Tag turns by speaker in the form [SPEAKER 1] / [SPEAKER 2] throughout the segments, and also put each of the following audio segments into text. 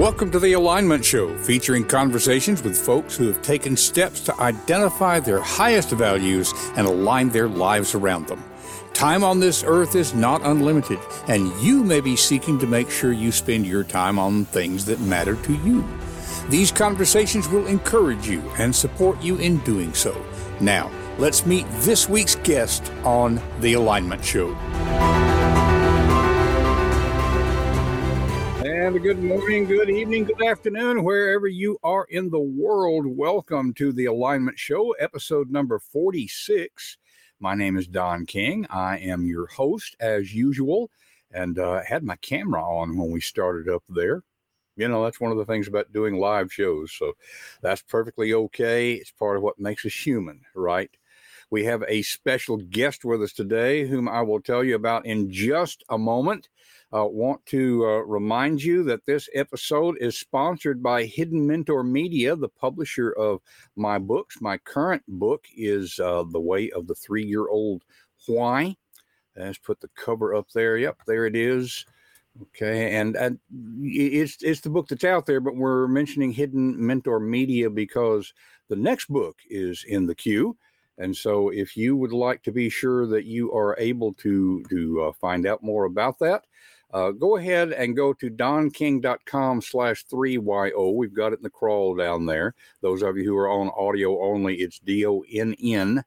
[SPEAKER 1] Welcome to the Alignment Show, featuring conversations with folks who have taken steps to identify their highest values and align their lives around them. Time on this earth is not unlimited, and you may be seeking to make sure you spend your time on things that matter to you. These conversations will encourage you and support you in doing so. Now, let's meet this week's guest on The Alignment Show. And good morning, good evening, good afternoon, wherever you are in the world. Welcome to the Alignment Show, episode number 46. My name is Don King. I am your host as usual, and uh, had my camera on when we started up there. You know, that's one of the things about doing live shows. So that's perfectly okay. It's part of what makes us human, right? We have a special guest with us today, whom I will tell you about in just a moment. Uh, want to uh, remind you that this episode is sponsored by Hidden Mentor Media, the publisher of my books. My current book is uh, The Way of the Three Year Old Why. Let's put the cover up there. Yep, there it is. Okay, and, and it's it's the book that's out there, but we're mentioning Hidden Mentor Media because the next book is in the queue. And so, if you would like to be sure that you are able to to uh, find out more about that, uh, go ahead and go to donking.com slash 3yo. We've got it in the crawl down there. Those of you who are on audio only, it's D-O-N-N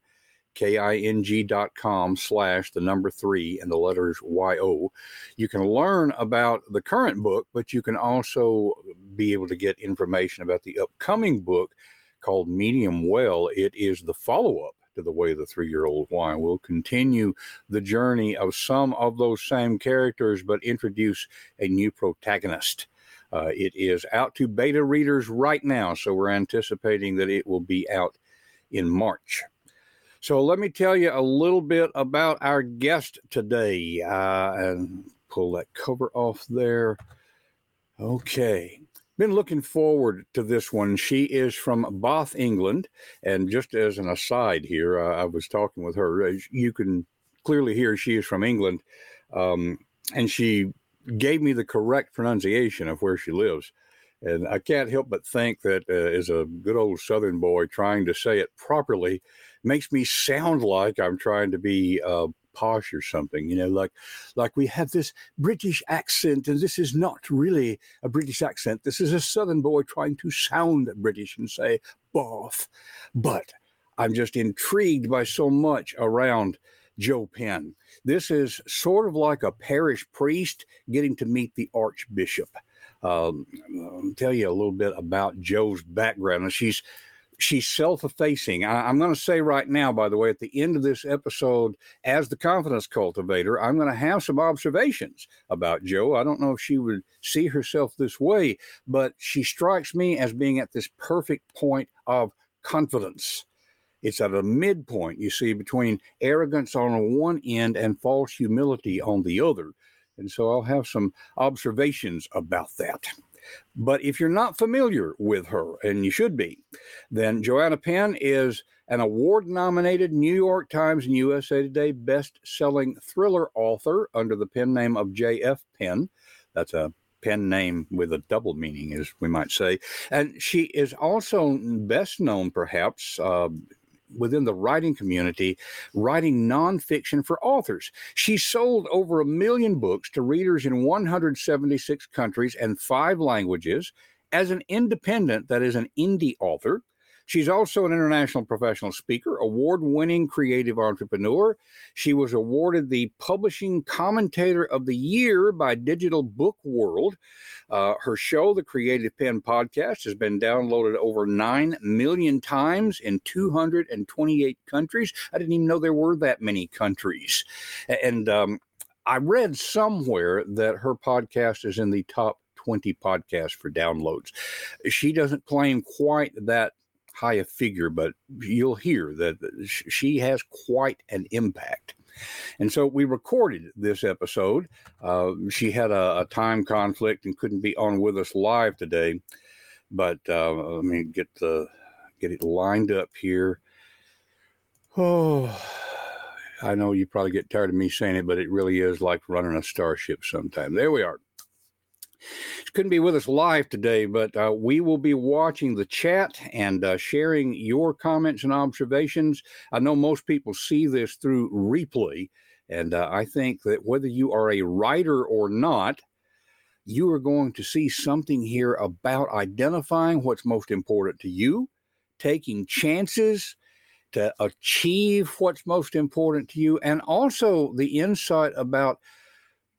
[SPEAKER 1] K-I-N-G dot com slash the number three and the letters Y-O. You can learn about the current book, but you can also be able to get information about the upcoming book called Medium Well. It is the follow-up to the way the three year old Why. We'll continue the journey of some of those same characters, but introduce a new protagonist. Uh, it is out to beta readers right now, so we're anticipating that it will be out in March. So let me tell you a little bit about our guest today uh, and pull that cover off there. Okay been looking forward to this one. She is from Bath, England. And just as an aside here, uh, I was talking with her. You can clearly hear she is from England. Um, and she gave me the correct pronunciation of where she lives. And I can't help but think that uh, as a good old Southern boy, trying to say it properly makes me sound like I'm trying to be uh, posh or something you know like like we have this british accent and this is not really a british accent. This is a southern boy trying to sound british and say bath but i'm just intrigued by so much around Jo Penn. This is sort of like a parish priest getting to meet the archbishop. Um, i'll tell you a little bit about Jo's background. She's she's self-effacing. I, am going to say right now, by the way, at the end of this episode, as the confidence cultivator, I'm going to have some observations about Jo. I don't know if she would see herself this way, but she strikes me as being at this perfect point of confidence. It's at a midpoint, you see, between arrogance on one end and false humility on the other. And so I'll have some observations about that. But if you're not familiar with her, and you should be, then Joanna Penn is an award nominated New York Times and USA Today best selling thriller author under the pen name of J.F. Penn. That's a pen name with a double meaning, as we might say. And she is also best known, perhaps, uh, within the writing community, writing nonfiction for authors. She sold over a million books to readers in 176 countries and five languages. As an independent, that is, an indie author, She's also an international professional speaker, award winning creative entrepreneur. She was awarded the Publishing Commentator of the Year by Digital Book World. Uh, her show, the Creative Penn Podcast, has been downloaded over 9 million times in 228 countries. I didn't even know there were that many countries. And um, I read somewhere that her podcast is in the top 20 podcasts for downloads. She doesn't claim quite that high a figure, but you'll hear that she has quite an impact. And so we recorded this episode. Uh, she had a, a, time conflict and couldn't be on with us live today. But uh, let me get the get it lined up here. Oh, I know you probably get tired of me saying it, but it really is like running a starship sometime. There we are. She couldn't be with us live today, but uh, we will be watching the chat and uh, sharing your comments and observations. I know most people see this through replay, and uh, I think that whether you are a writer or not, you are going to see something here about identifying what's most important to you, taking chances to achieve what's most important to you, and also the insight about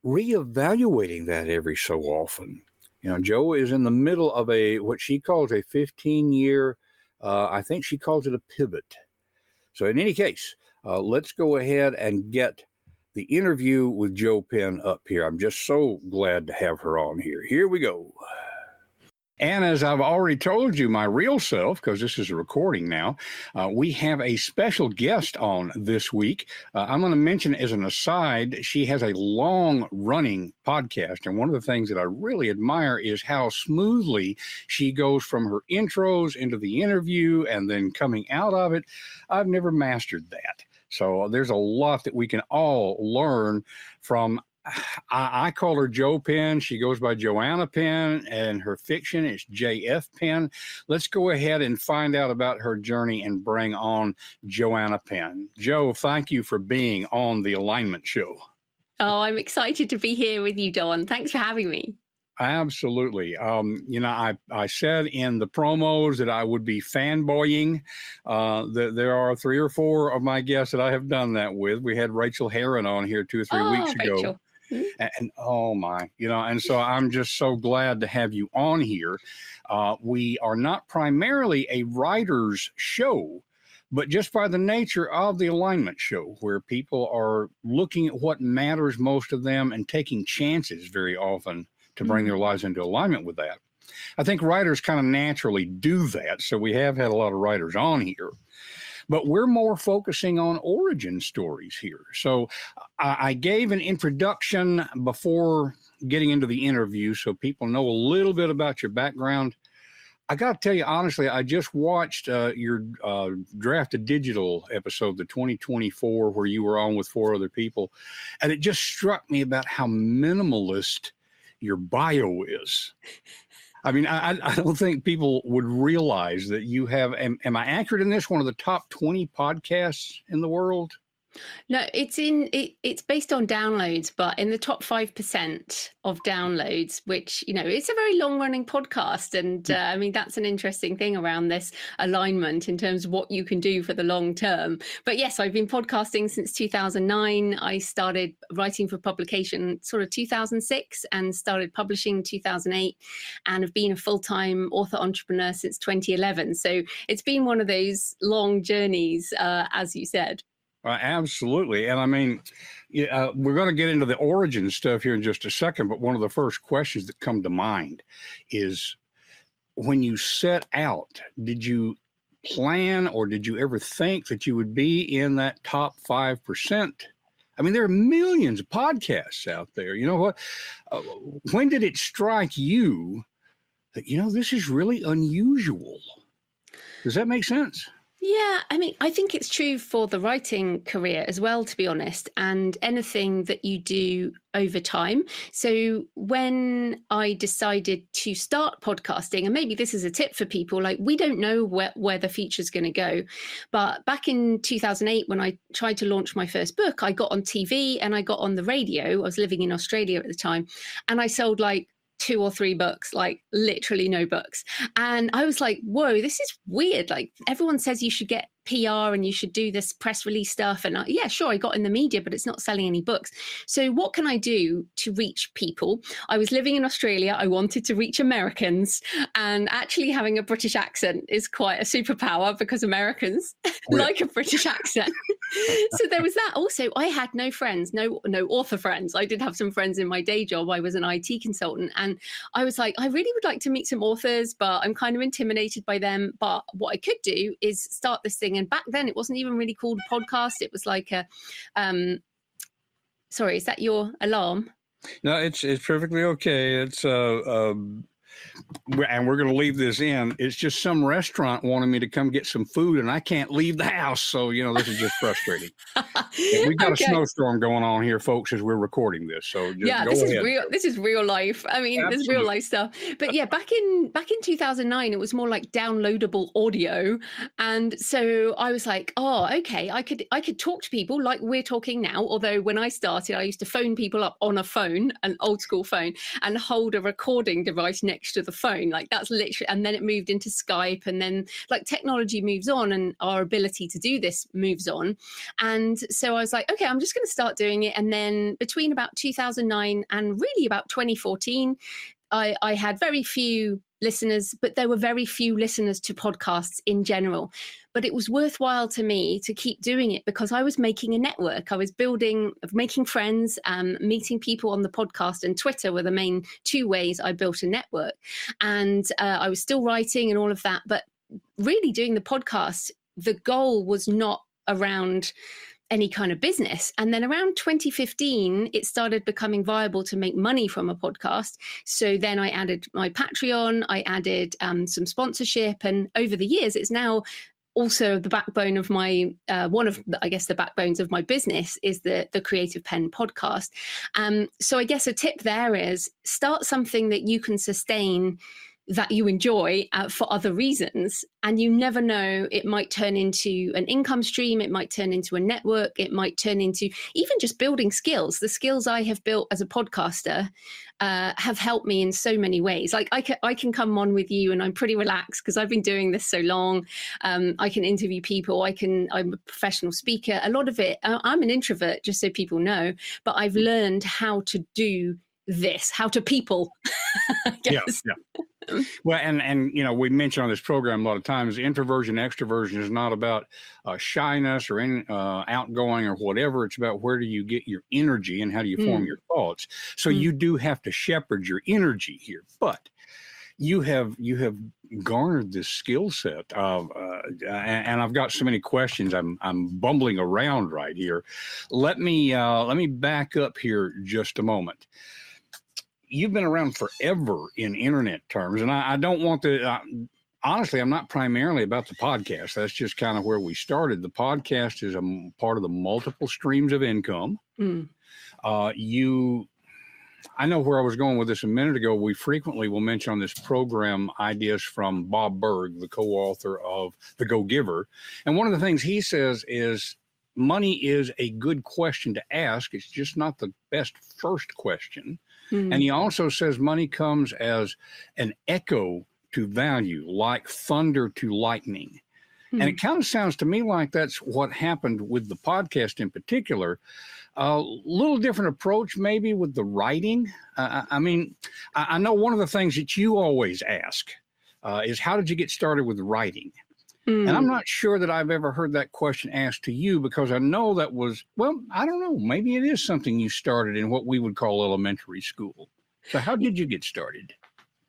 [SPEAKER 1] reevaluating that every so often. You know, Jo is in the middle of a what she calls a 15 year, uh, I think she calls it a pivot. So, in any case, uh, let's go ahead and get the interview with Jo Penn up here. I'm just so glad to have her on here. Here we go. And as I've already told you, my real self, because this is a recording now, uh, we have a special guest on this week. Uh, I'm going to mention as an aside, she has a long running podcast. And one of the things that I really admire is how smoothly she goes from her intros into the interview and then coming out of it. I've never mastered that. So there's a lot that we can all learn from I, I, call her Jo Penn. She goes by Joanna Penn, and her fiction is J.F. Penn. Let's go ahead and find out about her journey and bring on Joanna Penn. Joe, thank you for being on the Alignment Show.
[SPEAKER 2] Oh, I'm excited to be here with you, Don. Thanks for having me.
[SPEAKER 1] Absolutely. Um, you know, I, I said in the promos that I would be fanboying. Uh, that there are three or four of my guests that I have done that with. We had Rachael Herron on here two or three oh, weeks ago. Rachael. And, and, oh my, you know, and so I'm just so glad to have you on here. Uh, we are not primarily a writer's show, but just by the nature of the alignment show, where people are looking at what matters most to them and taking chances very often to bring their mm-hmm. lives into alignment with that. I think writers kind of naturally do that. So we have had a lot of writers on here but we're more focusing on origin stories here. So I, I gave an introduction before getting into the interview so people know a little bit about your background. I got to tell you honestly, I just watched uh, your uh, Draft2Digital episode, the 2024, where you were on with four other people, and it just struck me about how minimalist your bio is. I mean, I, I don't think people would realize that you have. Am, am I accurate in this? One of the top 20 podcasts in the world?
[SPEAKER 2] No, it's in it, it's based on downloads, but in the top five percent of downloads, which you know, it's a very long running podcast, and uh, I mean that's an interesting thing around this alignment in terms of what you can do for the long term. But yes, I've been podcasting since 2009. I started writing for publication sort of 2006, and started publishing 2008, and have been a full time author entrepreneur since 2011. So it's been one of those long journeys, uh, as you said.
[SPEAKER 1] Uh, absolutely. And I mean, uh, we're going to get into the origin stuff here in just a second, but one of the first questions that come to mind is when you set out, did you plan or did you ever think that you would be in that top 5%? I mean, there are millions of podcasts out there. You know what? Uh, when did it strike you that, you know, this is really unusual? Does that make sense?
[SPEAKER 2] Yeah, I mean, I think it's true for the writing career as well, to be honest, and anything that you do over time. So when I decided to start podcasting, and maybe this is a tip for people, like we don't know where, where the feature's going to go. But back in 2008, when I tried to launch my first book, I got on TV and I got on the radio. I was living in Australia at the time, and I sold like two or three books, like literally no books. And I was like, whoa, this is weird. Like everyone says you should get PR and you should do this press release stuff. And I, yeah, sure, I got in the media, but it's not selling any books. So, what can I do to reach people? I was living in Australia. I wanted to reach Americans. And actually, having a British accent is quite a superpower because Americans like a British accent. so, there was that. Also, I had no friends, no, no author friends. I did have some friends in my day job. I was an IT consultant. And I was like, I really would like to meet some authors, but I'm kind of intimidated by them. But what I could do is start this thing and back then, it wasn't even really called a podcast. It was like a, um, sorry, is that your alarm?
[SPEAKER 1] No, it's it's perfectly okay. It's uh, um, and we're going to leave this in. It's just some restaurant wanting me to come get some food, and I can't leave the house. So you know, this is just frustrating. We've got okay. a snowstorm going on here, folks, as we're recording this. So
[SPEAKER 2] yeah, this ahead. is real. This is real life. I mean, Absolutely. this is real life stuff. But yeah, back in back in 2009, it was more like downloadable audio, and so I was like, oh, okay, I could I could talk to people like we're talking now. Although when I started, I used to phone people up on a phone, an old school phone, and hold a recording device next to the phone. Like that's literally, and then it moved into Skype, and then like technology moves on, and our ability to do this moves on. And so I was like, okay, I'm just going to start doing it. And then between about 2009 and really about 2014, I, I had very few listeners, but there were very few listeners to podcasts in general. But it was worthwhile to me to keep doing it because I was making a network. I was building, making friends, um, meeting people on the podcast, and Twitter were the main two ways I built a network. And uh, I was still writing and all of that. But really, doing the podcast, the goal was not around any kind of business. And then around 2015, it started becoming viable to make money from a podcast. So then I added my Patreon, I added um, some sponsorship, and over the years, it's now also the backbone of my uh, one of i guess the backbones of my business is the the creative Penn podcast. Um, so i guess a tip there is start something that you can sustain that you enjoy uh, for other reasons. And you never know, it might turn into an income stream, it might turn into a network, it might turn into even just building skills. The skills I have built as a podcaster uh, have helped me in so many ways. Like I can, I can come on with you and I'm pretty relaxed because I've been doing this so long. Um, I can interview people, I can, I'm a professional speaker. A lot of it, uh, I'm an introvert, just so people know, but I've learned how to do this, how to people.
[SPEAKER 1] yeah, yeah. Well, and and you know we mentioned on this program a lot of times introversion, extroversion is not about uh, shyness or in, uh, outgoing or whatever. It's about where do you get your energy and how do you mm. form your thoughts. So mm. you do have to shepherd your energy here, but you have you have garnered this skill set of uh, and, and, I've got so many questions I'm I'm bumbling around right here. Let me uh, let me back up here just a moment you've been around forever in internet terms, and I, I don't want to. Uh, honestly, I'm not primarily about the podcast. That's just kind of where we started. The podcast is a part of the multiple streams of income. Mm. Uh, you, I know where I was going with this a minute ago. We frequently will mention on this program ideas from Bob Burg, the co-author of The Go Giver, and one of the things he says is money is a good question to ask. It's just not the best first question. Mm-hmm. And he also says money comes as an echo to value, like thunder to lightning. Mm-hmm. And it hmm. kind of sounds to me like that's what happened with the podcast in particular. A little different approach, maybe with the writing. Uh, I mean, I, I, know one of the things that you always ask uh, is how did you get started with writing? Mm. And I'm mm. not sure that I've ever heard that question asked to you because I know that was, well, I don't know. Maybe it is something you started in what we would call elementary school. So, how did you get started?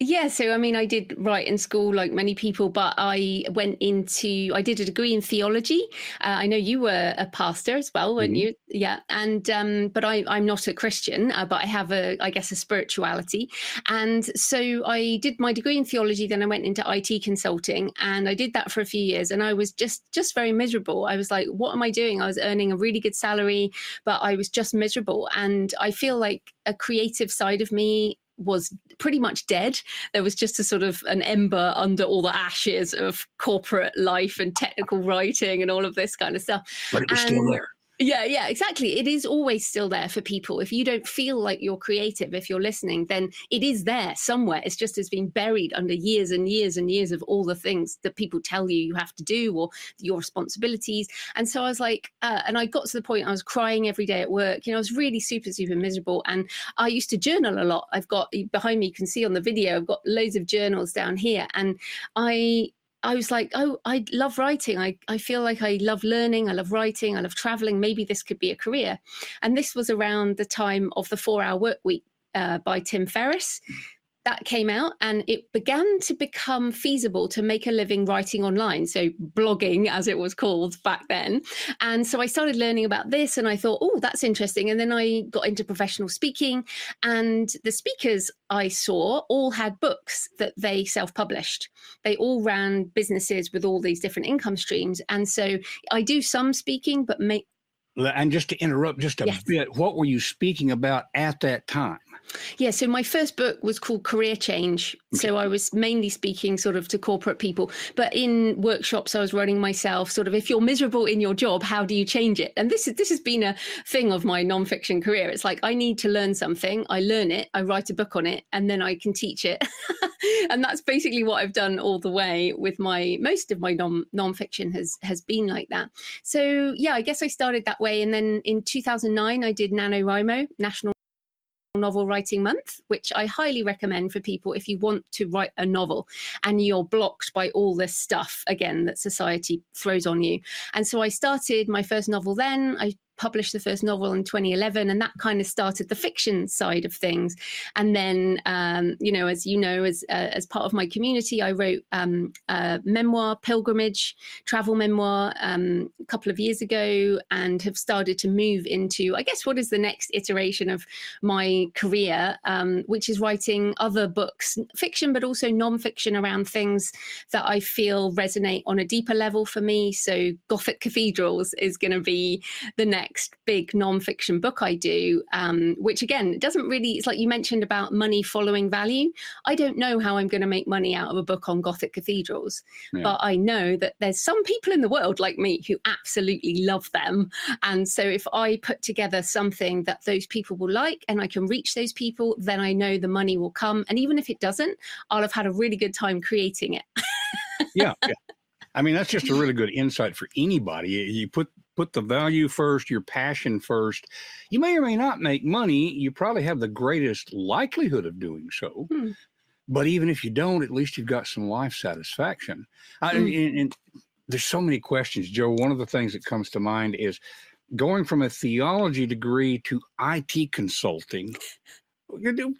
[SPEAKER 2] Yeah, so I mean, I did write in school like many people, but I went into, I did a degree in theology. Uh, I know you were a pastor as well, weren't mm-hmm. you? Yeah. And, um, but I, I'm not a Christian, uh, but I have a, I guess, a spirituality. And so I did my degree in theology, then I went into IT consulting and I did that for a few years and I was just, just very miserable. I was like, what am I doing? I was earning a really good salary, but I was just miserable. And I feel like a creative side of me was pretty much dead. There was just a sort of an ember under all the ashes of corporate life and technical writing and all of this kind of stuff.
[SPEAKER 1] But it was and, still there.
[SPEAKER 2] Yeah, yeah, exactly. It is always still there for people. If you don't feel like you're creative, if you're listening, then it is there somewhere. It's just it's been buried under years and years and years of all the things that people tell you you have to do or your responsibilities. And so I was like, uh, and I got to the point I was crying every day at work. You know, I was really super, super miserable. And I used to journal a lot. I've got behind me, you can see on the video, I've got loads of journals down here. And I I was like, oh, I love writing. I, I feel like I love learning. I love writing. I love traveling. Maybe this could be a career. And this was around the time of the four hour work week uh, by Tim Ferriss. That came out and it began to become feasible to make a living writing online. So, blogging, as it was called back then. And so I started learning about this and I thought, oh, that's interesting. And then I got into professional speaking. And the speakers I saw all had books that they self published. They all ran businesses with all these different income streams. And so I do some speaking, but make
[SPEAKER 1] and just to interrupt just a yes. bit, what were you speaking about at that time?
[SPEAKER 2] Yeah, so my first book was called Career Change. So I was mainly speaking sort of to corporate people, but in workshops I was running myself. Sort of, if you're miserable in your job, how do you change it? And this is this has been a thing of my nonfiction career. It's like I need to learn something, I learn it, I write a book on it, and then I can teach it. and that's basically what I've done all the way with my most of my non nonfiction has has been like that. So yeah, I guess I started that way, and then in 2009 I did NaNoWriMo, National novel writing month, which I highly recommend for people if you want to write a novel and you're blocked by all this stuff again that society throws on you. And so I started my first novel then. I published the first novel in 2011 and that kind of started the fiction side of things. And then um, you know as you know as uh, as part of my community i wrote um, a memoir pilgrimage travel memoir um, a couple of years ago and have started to move into i guess what is the next iteration of my career um, which is writing other books fiction but also non-fiction around things that i feel resonate on a deeper level for me. So gothic cathedrals is going to be the next next big nonfiction book I do, um, which again doesn't really, it's like you mentioned about money following value. I don't know how I'm going to make money out of a book on Gothic cathedrals, yeah. but I know that there's some people in the world like me who absolutely love them. And so if I put together something that those people will like and I can reach those people, then I know the money will come. And even if it doesn't, I'll have had a really good time creating it.
[SPEAKER 1] yeah, yeah. I mean, that's just a really good insight for anybody. You put put the value first, your passion first. You may or may not make money. You probably have the greatest likelihood of doing so. Hmm. But even if you don't, at least you've got some life satisfaction. Hmm. I, and, and there's so many questions, Jo. One of the things that comes to mind is going from a theology degree to IT consulting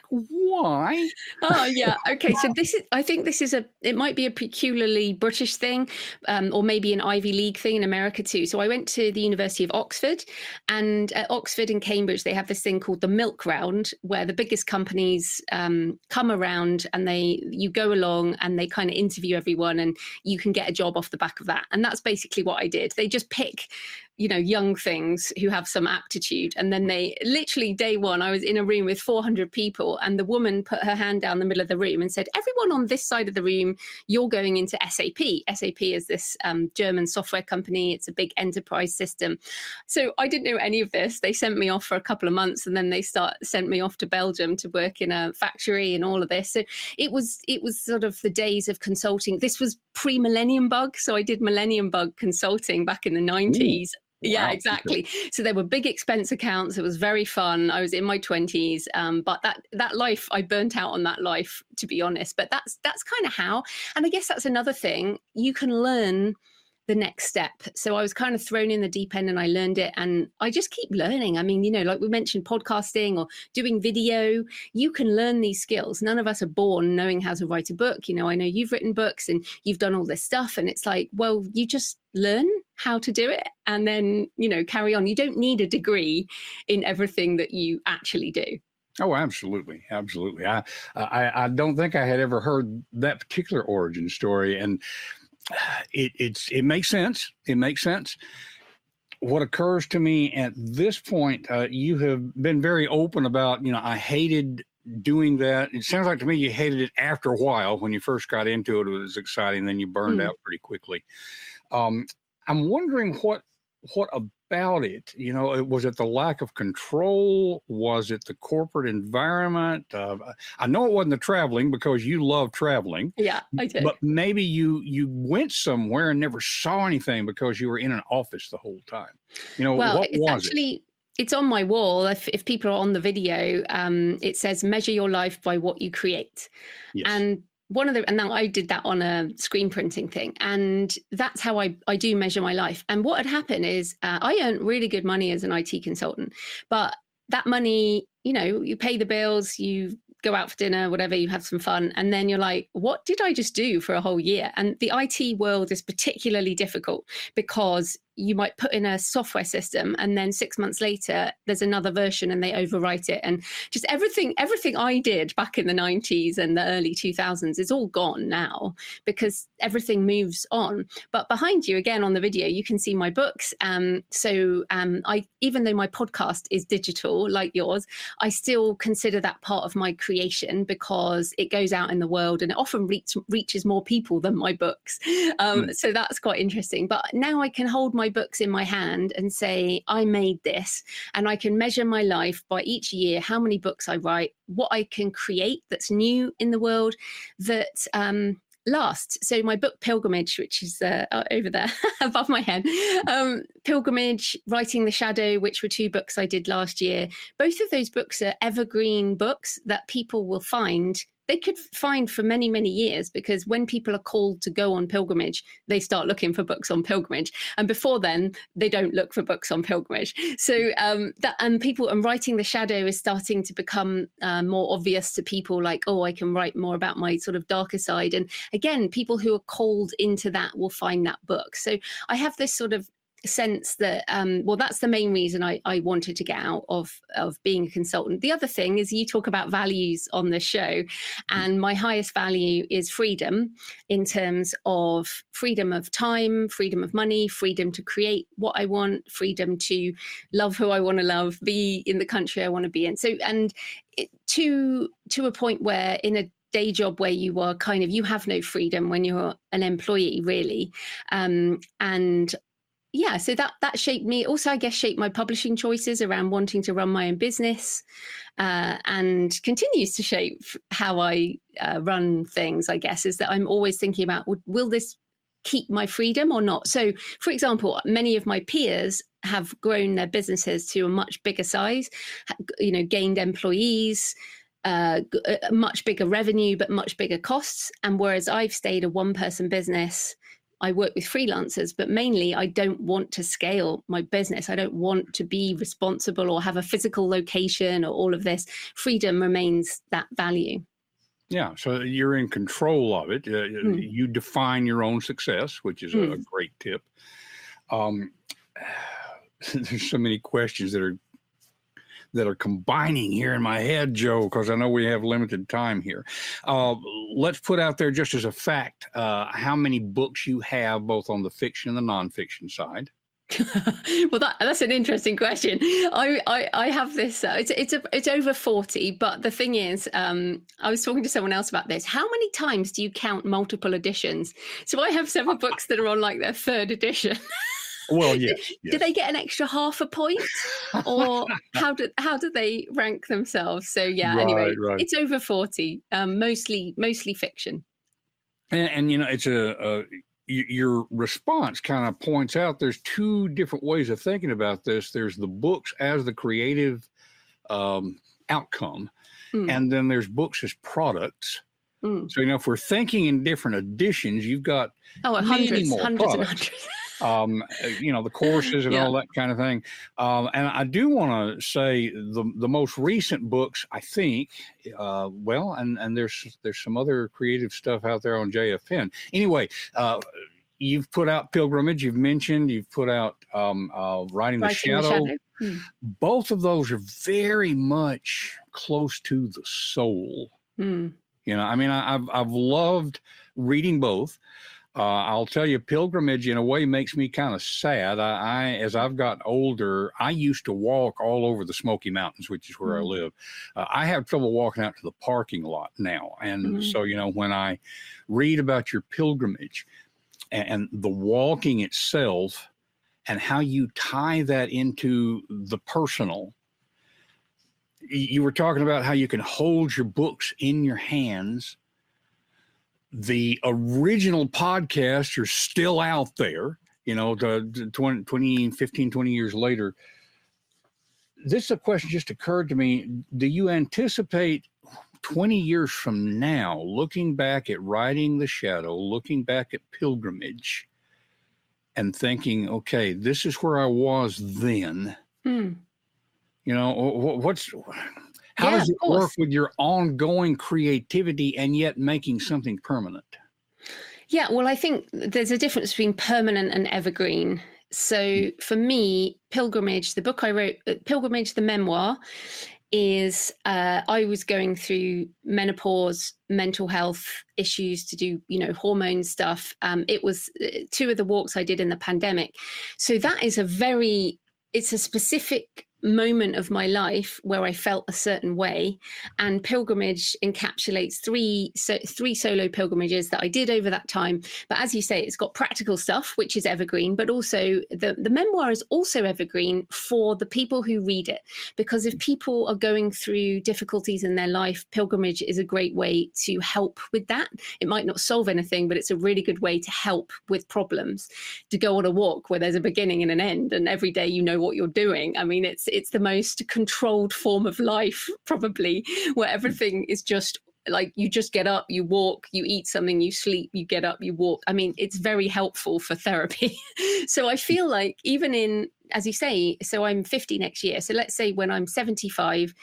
[SPEAKER 1] why?
[SPEAKER 2] Oh yeah okay so this is i think this is a it might be a peculiarly british thing um, or maybe an ivy league thing in america too. So i went to the university of oxford and at oxford and cambridge they have this thing called the milk round where the biggest companies um, come around and they you go along and they kind of interview everyone and you can get a job off the back of that. And that's basically what i did. They just pick you know young things who have some aptitude. And then they literally day one i was in a room with 400 people and the woman put her hand down the middle of the room and said everyone on this side of the room you're going into sap sap is this um, german software company. It's a big enterprise system. So i didn't know any of this. They sent me off for a couple of months and then they start sent me off to belgium to work in a factory and all of this. So it was it was sort of the days of consulting. This was pre millennium bug so i did millennium bug consulting back in the 90s Ooh yeah, exactly. So there were big expense accounts. It was very fun. I was in my twenties, um, but that that life, I burnt out on that life, to be honest. But that's that's kind of how. And I guess that's another thing you can learn the next step. So I was kind of thrown in the deep end and I learned it. And I just keep learning. I mean, you know, like we mentioned, podcasting or doing video, you can learn these skills. None of us are born knowing how to write a book. You know, I know you've written books and you've done all this stuff. And it's like, well, you just learn how to do it and then, you know, carry on. You don't need a degree in everything that you actually do.
[SPEAKER 1] Oh, absolutely, absolutely. I, I, I don't think I had ever heard that particular origin story, and it, it's it makes sense. It makes sense. What occurs to me at this point, uh, you have been very open about. You know, I hated doing that. It sounds like to me you hated it after a while. When you first got into it, it was exciting. Then you burned mm. out pretty quickly. Um, I'm wondering what what about it? You know, was it the lack of control? Was it the corporate environment? Uh, I know it wasn't the traveling because you love traveling.
[SPEAKER 2] Yeah, I did.
[SPEAKER 1] But maybe you you went somewhere and never saw anything because you were in an office the whole time. You know,
[SPEAKER 2] well,
[SPEAKER 1] what
[SPEAKER 2] it's
[SPEAKER 1] was
[SPEAKER 2] actually,
[SPEAKER 1] it?
[SPEAKER 2] It's on my wall. If, if people are on the video, um, it says measure your life by what you create. Yes. And one of the and now I did that on a screen printing thing, and that's how I I do measure my life. And what had happened is uh, I earned really good money as an IT consultant, but that money, you know, you pay the bills, you go out for dinner, whatever, you have some fun. And then you're like, what did I just do for a whole year? And the IT world is particularly difficult because you might put in a software system and then six months later there's another version and they overwrite it. And just everything everything i did back in the 90s and the early 2000s is all gone now because everything moves on. But behind you again on the video you can see my books. Um, so um, i even though my podcast is digital like yours i still consider that part of my creation because it goes out in the world and it often reach, reaches more people than my books. Um, mm. so that's quite interesting. But now i can hold my my books in my hand and say, I made this, and I can measure my life by each year, how many books I write, what I can create that's new in the world that um, last. So my book Pilgrimage, which is uh, over there above my head, um, Pilgrimage, Writing the Shadow, which were two books I did last year. Both of those books are evergreen books that people will find they could find for many many years because when people are called to go on pilgrimage they start looking for books on pilgrimage. And before then they don't look for books on pilgrimage. So um, that and people and writing the shadow is starting to become uh, more obvious to people like oh i can write more about my sort of darker side. And again people who are called into that will find that book. So i have this sort of sense that um, well that's the main reason I, I wanted to get out of of being a consultant. The other thing is you talk about values on the show and my highest value is freedom in terms of freedom of time freedom of money freedom to create what i want freedom to love who i want to love be in the country i want to be in. So and it, to to a point where in a day job where you are kind of you have no freedom when you're an employee really. Um, and yeah so that that shaped me. Also i guess shaped my publishing choices around wanting to run my own business uh, and continues to shape how i uh, run things i guess is that i'm always thinking about will this keep my freedom or not? So for example many of my peers have grown their businesses to a much bigger size you know gained employees uh, much bigger revenue but much bigger costs. And whereas i've stayed a one person business I work with freelancers, but mainly I don't want to scale my business. I don't want to be responsible or have a physical location or all of this. Freedom remains that value.
[SPEAKER 1] Yeah, so you're in control of it. Uh, mm. You define your own success, which is mm. a, a, great tip. Um, there's so many questions that are that are combining here in my head, Jo, because I know we have limited time here. Uh, let's put out there just as a fact uh, how many books you have, both on the fiction and the nonfiction side.
[SPEAKER 2] well, that, that's an interesting question. I I, I have this. Uh, it's it's a, it's over forty, but the thing is, um, I was talking to someone else about this. How many times do you count multiple editions? So I have several books that are on like their third edition.
[SPEAKER 1] Well, yes, yes.
[SPEAKER 2] Do they get an extra half a point, or how do how do they rank themselves? So yeah. Right, anyway, right. it's over forty. Um, mostly mostly fiction.
[SPEAKER 1] And, and you know, it's a, a your response kind of points out there's two different ways of thinking about this. There's the books as the creative um, outcome, mm. and then there's books as products. Mm. So you know, if we're thinking in different editions, you've got
[SPEAKER 2] oh, hundreds, hundreds and hundreds
[SPEAKER 1] um, uh, you know, the courses and yeah. all that kind of thing. Um, and I do want to say the the most recent books, I think, uh, well, and and there's there's some other creative stuff out there on JFN. Anyway. Uh, you've put out pilgrimage you've mentioned you've put out um, uh, writing, the shadow, the shadow. Hmm. both of those are very much close to the soul hmm. you know i mean I, have i've loved reading both uh, I'll tell you, pilgrimage in a way makes me kind of sad. I, I, as I've got older, I used to walk all over the Smoky Mountains, which is where mm-hmm. I live. Uh, I have trouble walking out to the parking lot now, and mm-hmm. so you know when I read about your pilgrimage and, and the walking itself, and how you tie that into the personal. You were talking about how you can hold your books in your hands the original podcasts are still out there, you know, the 20, 20, 15, 20 years later. This is a question just occurred to me. Do you anticipate 20 years from now, looking back at Writing the Shadow, looking back at Pilgrimage, and thinking, okay, this is where I was then? Hmm. You know, what's How yeah, does it work with your ongoing creativity and yet making something permanent?
[SPEAKER 2] Yeah, well, I think there's a difference between permanent and evergreen. So mm. for me, Pilgrimage, the book I wrote, uh, Pilgrimage, the memoir, is uh, I was going through menopause, mental health issues to do, you know, hormone stuff. Um, it was uh, two of the walks I did in the pandemic. So that is a very, it's a specific moment of my life where I felt a certain way. And pilgrimage encapsulates three so, three solo pilgrimages that I did over that time. But as you say, it's got practical stuff, which is evergreen, but also the, the memoir is also evergreen for the people who read it. Because if people are going through difficulties in their life, pilgrimage is a great way to help with that. It might not solve anything, but it's a really good way to help with problems. To go on a walk where there's a beginning and an end, and every day you know what you're doing. I mean, it's it's the most controlled form of life, probably, where hmm. everything is just like you just get up, you walk, you eat something, you sleep, you get up, you walk. I mean, it's very helpful for therapy. so I feel like even in as you say, so I'm 50 next year. So let's say when I'm 75,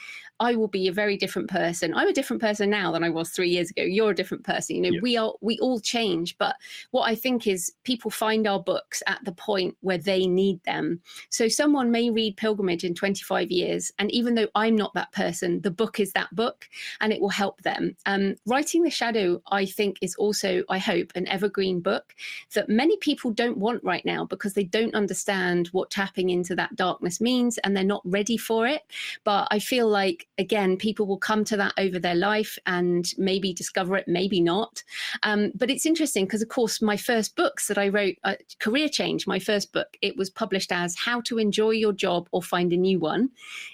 [SPEAKER 2] I will be a very different person. I'm a different person now than I was three years ago. You're a different person. You know, we are we all change. But what I think is people find our books at the point where they need them. So someone may read Pilgrimage in 25 years, and even though I'm not that person, the book is that book, and it will help them. Um, Writing the Shadow, I think, is also, I hope, an evergreen book that many people don't want right now because they don't understand what tapping into that darkness means, and they're not ready for it. But I feel like again, people will come to that over their life and maybe discover it, maybe not. Um, but it's interesting because, of course, my first books that I wrote, uh, Career Change, my first book, it was published as How to Enjoy Your Job or Find a New One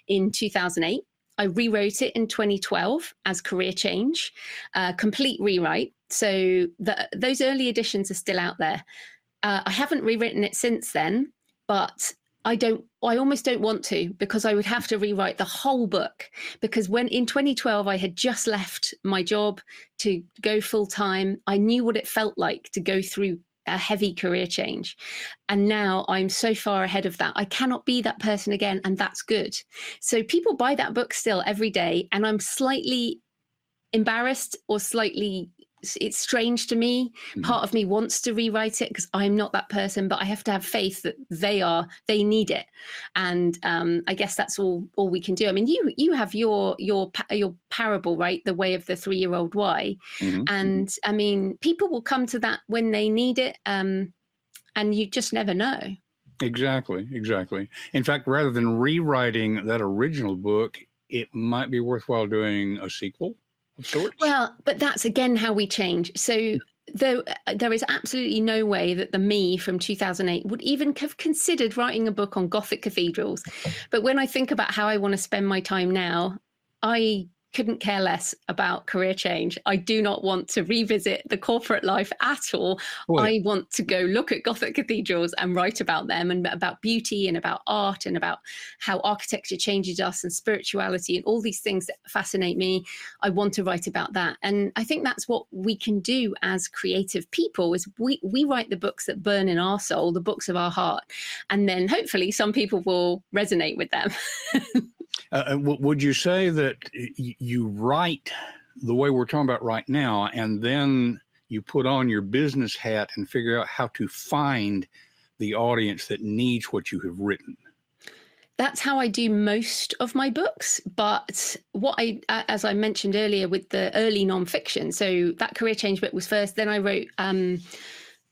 [SPEAKER 2] in 2008. I rewrote it in 2012 as Career Change, uh, complete rewrite. So the, those early editions are still out there. Uh, I haven't rewritten it since then, but I don't I almost don't want to because I would have to rewrite the whole book. Because when in 2012 I had just left my job to go full time I knew what it felt like to go through a heavy career change. And now I'm so far ahead of that. I cannot be that person again and that's good. So people buy that book still every day and I'm slightly embarrassed or slightly it's strange to me. Mm-hmm. Part of me wants to rewrite it because I'm not that person, but I have to have faith that they are. They need it, and um, I guess that's all all we can do. I mean, you you have your your your parable, right? The way of the three year old why, mm-hmm. and I mean, people will come to that when they need it, um, and you just never know.
[SPEAKER 1] Exactly, exactly. In fact, rather than rewriting that original book, it might be worthwhile doing a sequel
[SPEAKER 2] Well, but that's again how we change. So though uh, there is absolutely no way that the me from 2008 would even have considered writing a book on gothic cathedrals but when i think about how i want to spend my time now i couldn't care less about career change. I do not want to revisit the corporate life at all. I want to go look at Gothic cathedrals and write about them and about beauty and about art and about how architecture changes us and spirituality and all these things that fascinate me. I want to write about that. And I think that's what we can do as creative people is we, we write the books that burn in our soul, the books of our heart. And then hopefully some people will resonate with them.
[SPEAKER 1] Uh, uh would you say that you write the way we're talking about right now, and then you put on your business hat and figure out how to find the audience that needs what you have written?
[SPEAKER 2] That's how I do most of my books. But what I, as I mentioned earlier, with the early nonfiction, so that career change book was first. Then I wrote um,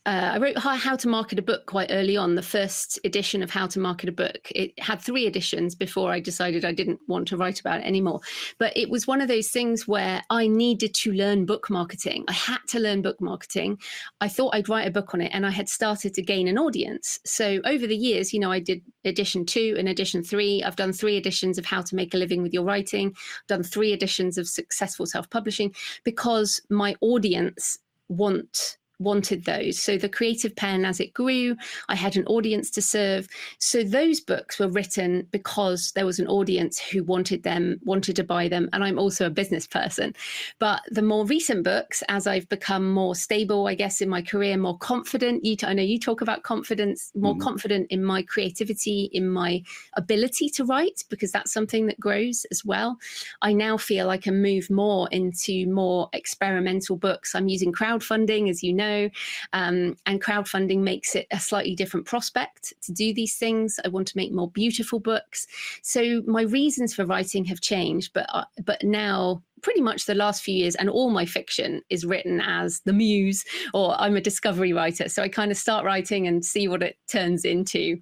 [SPEAKER 2] uh, I wrote How to Market a Book quite early on, the first edition of How to Market a Book. It had three editions before I decided I didn't want to write about it anymore. But it was one of those things where I needed to learn book marketing. I had to learn book marketing. I thought I'd write a book on it and I had started to gain an audience. So over the years, you know, I did edition two and edition three. I've done three editions of How to Make a Living with Your Writing, I've done three editions of Successful Self Publishing because my audience want wanted those. So the Creative Penn, as it grew, I had an audience to serve. So those books were written because there was an audience who wanted them, wanted to buy them. And I'm also a business person. But the more recent books, as I've become more stable, I guess, in my career, more confident, you, I know you talk about confidence, more mm confident in my creativity, in my ability to write, because that's something that grows as well. I now feel I can move more into more experimental books. I'm using crowdfunding, as you know know. Um, and crowdfunding makes it a slightly different prospect to do these things. I want to make more beautiful books. So my reasons for writing have changed, but uh, but now pretty much the last few years and all my fiction is written as the muse or I'm a discovery writer. So I kind of start writing and see what it turns into.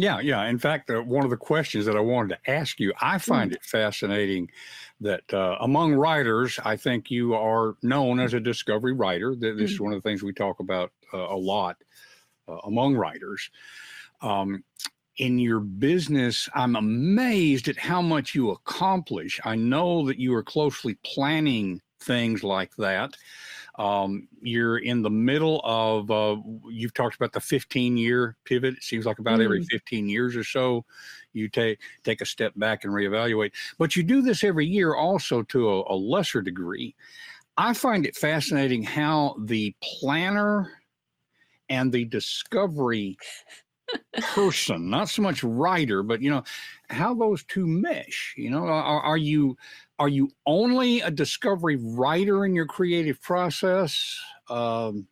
[SPEAKER 1] Yeah, yeah. In fact, uh, one of the questions that I wanted to ask you, I find mm. it fascinating that uh, among writers, I think you are known as a discovery writer. This is mm. one of the things we talk about uh, a lot uh, among writers. Um, in your business, I'm amazed at how much you accomplish. I know that you are closely planning things like that. Um, you're in the middle of, uh, you've talked about the 15 year pivot. It seems like about mm. every 15 years or so, you take take a step back and reevaluate. But you do this every year also to a, a lesser degree. I find it fascinating how the planner and the discovery person, not so much writer, but you know, how those two mesh. You know, are, are you are you only a discovery writer in your creative process? Um,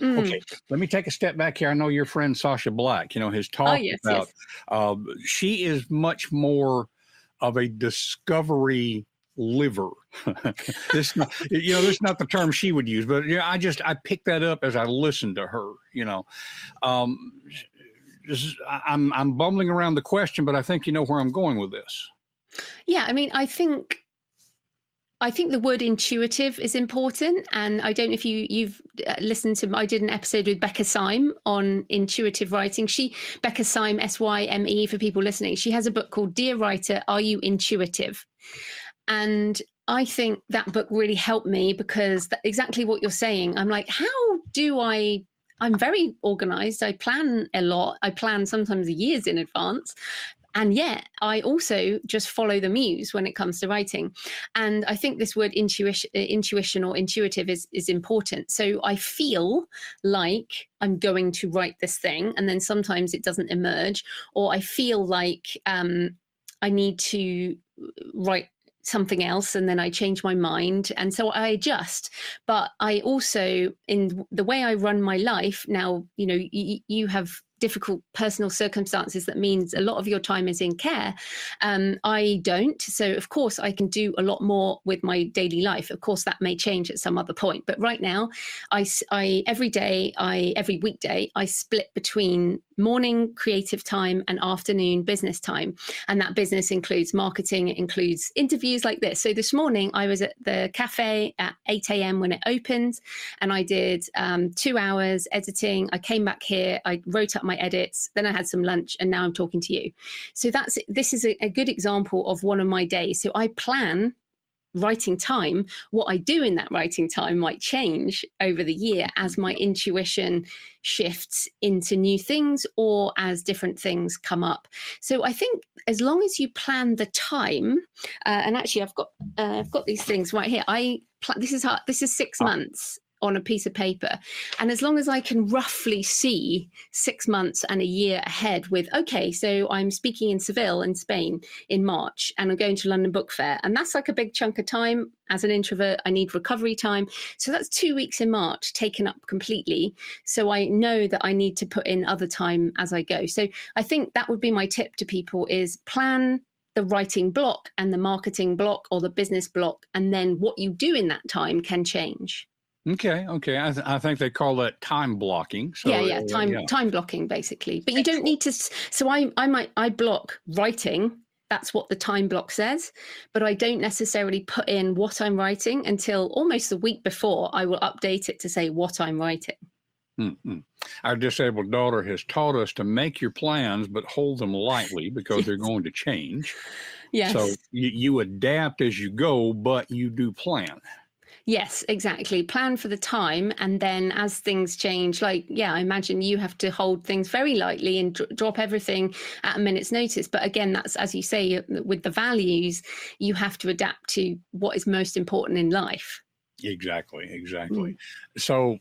[SPEAKER 1] Mm. Okay, let me take a step back here. I know your friend Sacha Black, you know, has oh, talked oh, yes, about. Yes. Uh, she is much more of a discovery liver. this, not, you know, this is not the term she would use, but you know, I just I picked that up as I listened to her. You know, um, is, I'm I'm bumbling around the question, but I think you know where I'm going with this.
[SPEAKER 2] Yeah, I mean, I think I think the word intuitive is important, and I don't know if you you've uh, listened to. I did an episode with Becca Syme on intuitive writing. She Becca Syme S Y M E for people listening. She has a book called Dear Writer, Are You Intuitive? And I think that book really helped me because exactly what you're saying. I'm like, how do I I'm very organized. I plan a lot. I plan sometimes years in advance. And yet, I also just follow the muse when it comes to writing. And I think this word intuition, intuition or intuitive is, is important. So I feel like I'm going to write this thing, and then sometimes it doesn't emerge, or I feel like um, I need to write something else and then I change my mind. And so I adjust. But I also, in the way I run my life now, you know, y- you have difficult personal circumstances that means a lot of your time is in care um, i don't. So of course i can do a lot more with my daily life. Of course that may change at some other point. But right now i, I every day i every weekday i split between morning creative time and afternoon business time. And that business includes marketing it includes interviews like this. So this morning i was at the cafe at 8 a.m when it opened and i did um, two hours editing. I came back here i wrote up my edits, then I had some lunch, and now I'm talking to you. So that's this is a, a good example of one of my days. So I plan writing time, what I do in that writing time might change over the year as my intuition shifts into new things or as different things come up. So I think as long as you plan the time, uh, and actually I've got uh, I've got these things right here. I pl- this is hard, this is six ah. months on a piece of paper. And as long as I can roughly see six months and a year ahead with, okay, so I'm speaking in Seville in Spain in March and I'm going to London Book Fair. And that's like a big chunk of time. As an introvert, I need recovery time. So that's two weeks in March taken up completely. So I know that I need to put in other time as I go. So I think that would be my tip to people is plan the writing block and the marketing block or the business block. And then what you do in that time can change.
[SPEAKER 1] Okay, okay. I, th- I think they call that time blocking.
[SPEAKER 2] So, yeah, yeah, time yeah. time blocking basically. But you don't need to. So I I might I block writing. That's what the time block says, but I don't necessarily put in what I'm writing until almost the week before. I will update it to say what I'm writing.
[SPEAKER 1] Mm-hmm. Our disabled daughter has taught us to make your plans, but hold them lightly because yes. they're going to change. Yes. So you, you adapt as you go, but you do plan.
[SPEAKER 2] Yes, exactly. Plan for the time. And then as things change, like, yeah, I imagine you have to hold things very lightly and dr- drop everything at a minute's notice. But again, that's as you say, with the values, you have to adapt to what is most important in life.
[SPEAKER 1] Exactly, exactly. Mm. So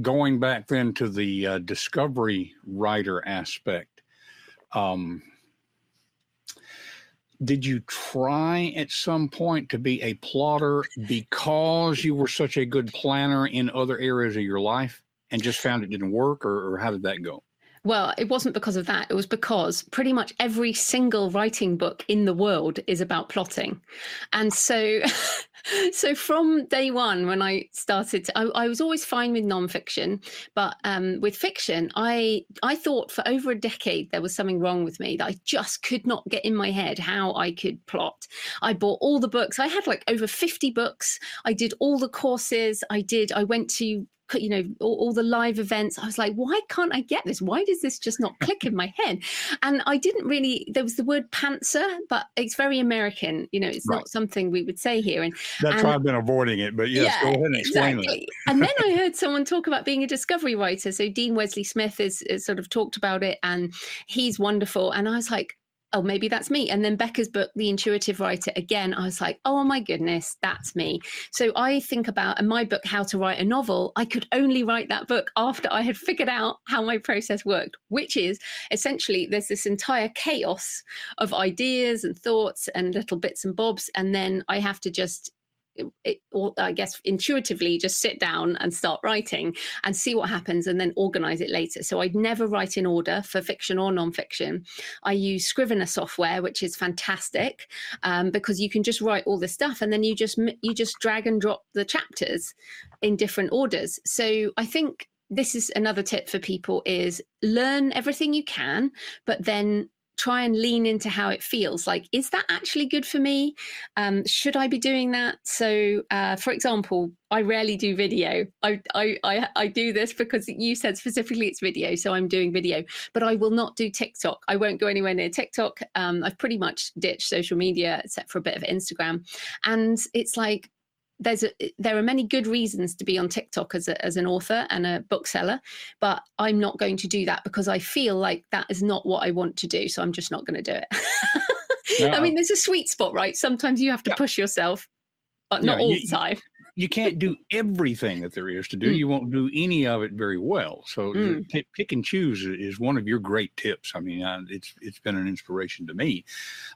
[SPEAKER 1] going back then to the uh, discovery writer aspect, um, did you try at some point to be a plotter because you were such a good planner in other areas of your life and just found it didn't work, or, or how did that go?
[SPEAKER 2] Well, it wasn't because of that. It was because pretty much every single writing book in the world is about plotting. And so, so from day one, when I started, to, I, I, was always fine with nonfiction, but um, with fiction, I I thought for over a decade there was something wrong with me that I just could not get in my head how I could plot. I bought all the books. I had like over fifty books. I did all the courses. I did. I went to you know all, all, the live events. I was like why can't i get this? Why does this just not click in my head? And i didn't really there was the word pantser but it's very american. You know it's right. not something we would say here. And
[SPEAKER 1] that's and, why i've been avoiding it but yes yeah, go ahead and explain exactly.
[SPEAKER 2] it and then i heard someone talk about being a discovery writer. So dean wesley smith has, has sort of talked about it and he's wonderful. And i was like oh, maybe that's me. And then Becca's book, The Intuitive Writer, again, I was like, oh my goodness, that's me. So I think about, in my book, How to Write a Novel, I could only write that book after I had figured out how my process worked, which is essentially there's this entire chaos of ideas and thoughts and little bits and bobs. And then I have to just it, or I guess intuitively just sit down and start writing and see what happens and then organize it later. So I'd never write in order for fiction or nonfiction. I use Scrivener software, which is fantastic um, because you can just write all the stuff and then you just you just drag and drop the chapters in different orders. So I think this is another tip for people is learn everything you can but then try and lean into how it feels like is that actually good for me? Um, should i be doing that? So uh, for example i rarely do video. I, I, I i do this because you said specifically it's video so i'm doing video but i will not do tiktok. I won't go anywhere near tiktok. Um, i've pretty much ditched social media except for a bit of instagram. And it's like there's a, there are many good reasons to be on TikTok as, a, as an author and a bookseller, but I'm not going to do that because I feel like that is not what I want to do. So I'm just not going to do it. I mean, there's a sweet spot, right? Sometimes you have to yeah. push yourself, but not all you, the time
[SPEAKER 1] you can't do everything that there is to do. Mm. You won't do any of it very well. So mm. p- pick and choose is one of your great tips. I mean, uh, it's it's been an inspiration to me.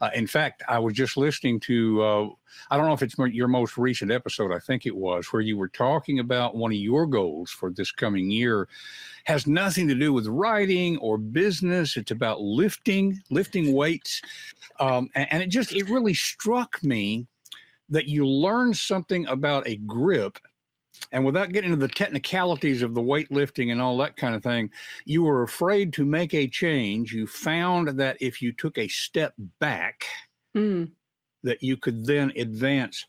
[SPEAKER 1] Uh, in fact, I was just listening to uh, I don't know if it's your most recent episode. I think it was where you were talking about one of your goals for this coming year has nothing to do with writing or business. It's about lifting, lifting weights, um, and, and it just it really struck me that you learn something about a grip and without getting into the technicalities of the weightlifting and all that kind of thing, you were afraid to make a change. You found that if you took a step back, mm. that you could then advance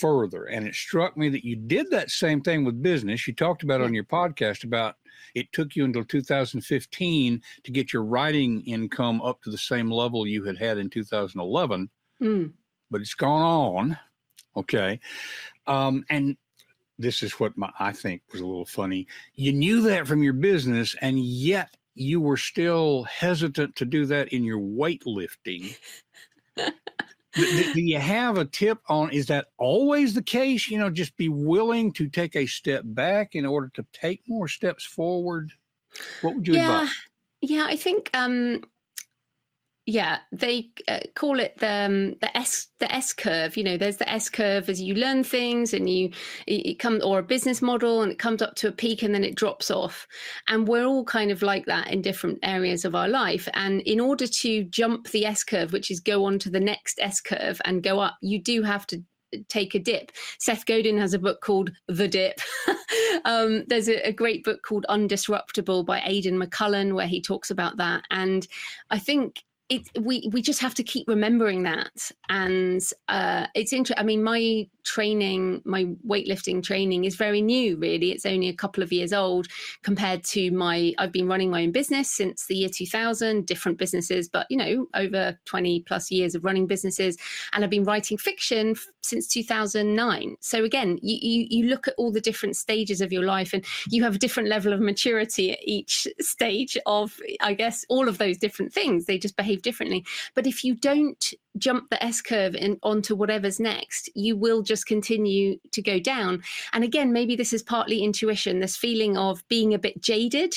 [SPEAKER 1] further. And it struck me that you did that same thing with business. You talked about on your podcast about it took you until 2015 to get your writing income up to the same level you had had in 2011. Mm. But it's gone on Okay. Um, and this is what my, I think was a little funny. You knew that from your business, and yet you were still hesitant to do that in your weightlifting. do, do you have a tip on is that always the case? You know, just be willing to take a step back in order to take more steps forward. What would you
[SPEAKER 2] yeah.
[SPEAKER 1] advise?
[SPEAKER 2] Yeah, I think um, yeah they uh, call it the um, the s the s curve you know there's the s curve as you learn things and you it, comes or a business model and it comes up to a peak and then it drops off and we're all kind of like that in different areas of our life and in order to jump the s curve which is go on to the next s curve and go up you do have to take a dip. Seth Godin has a book called The Dip. um, there's a, a, great book called Undisruptible by Aidan McCullen where he talks about that. And I think it we we just have to keep remembering that. And uh, it's interesting i mean my training, my weightlifting training is very new, really. It's only a couple of years old compared to my, I've been running my own business since the year 2000, different businesses, but, you know, over 20 plus years of running businesses. And I've been writing fiction since 2009. So again, you, you, you look at all the different stages of your life and you have a different level of maturity at each stage of, I guess, all of those different things. They just behave differently. But if you don't jump the S curve and onto whatever's next, you will just continue to go down. And again, maybe this is partly intuition, this feeling of being a bit jaded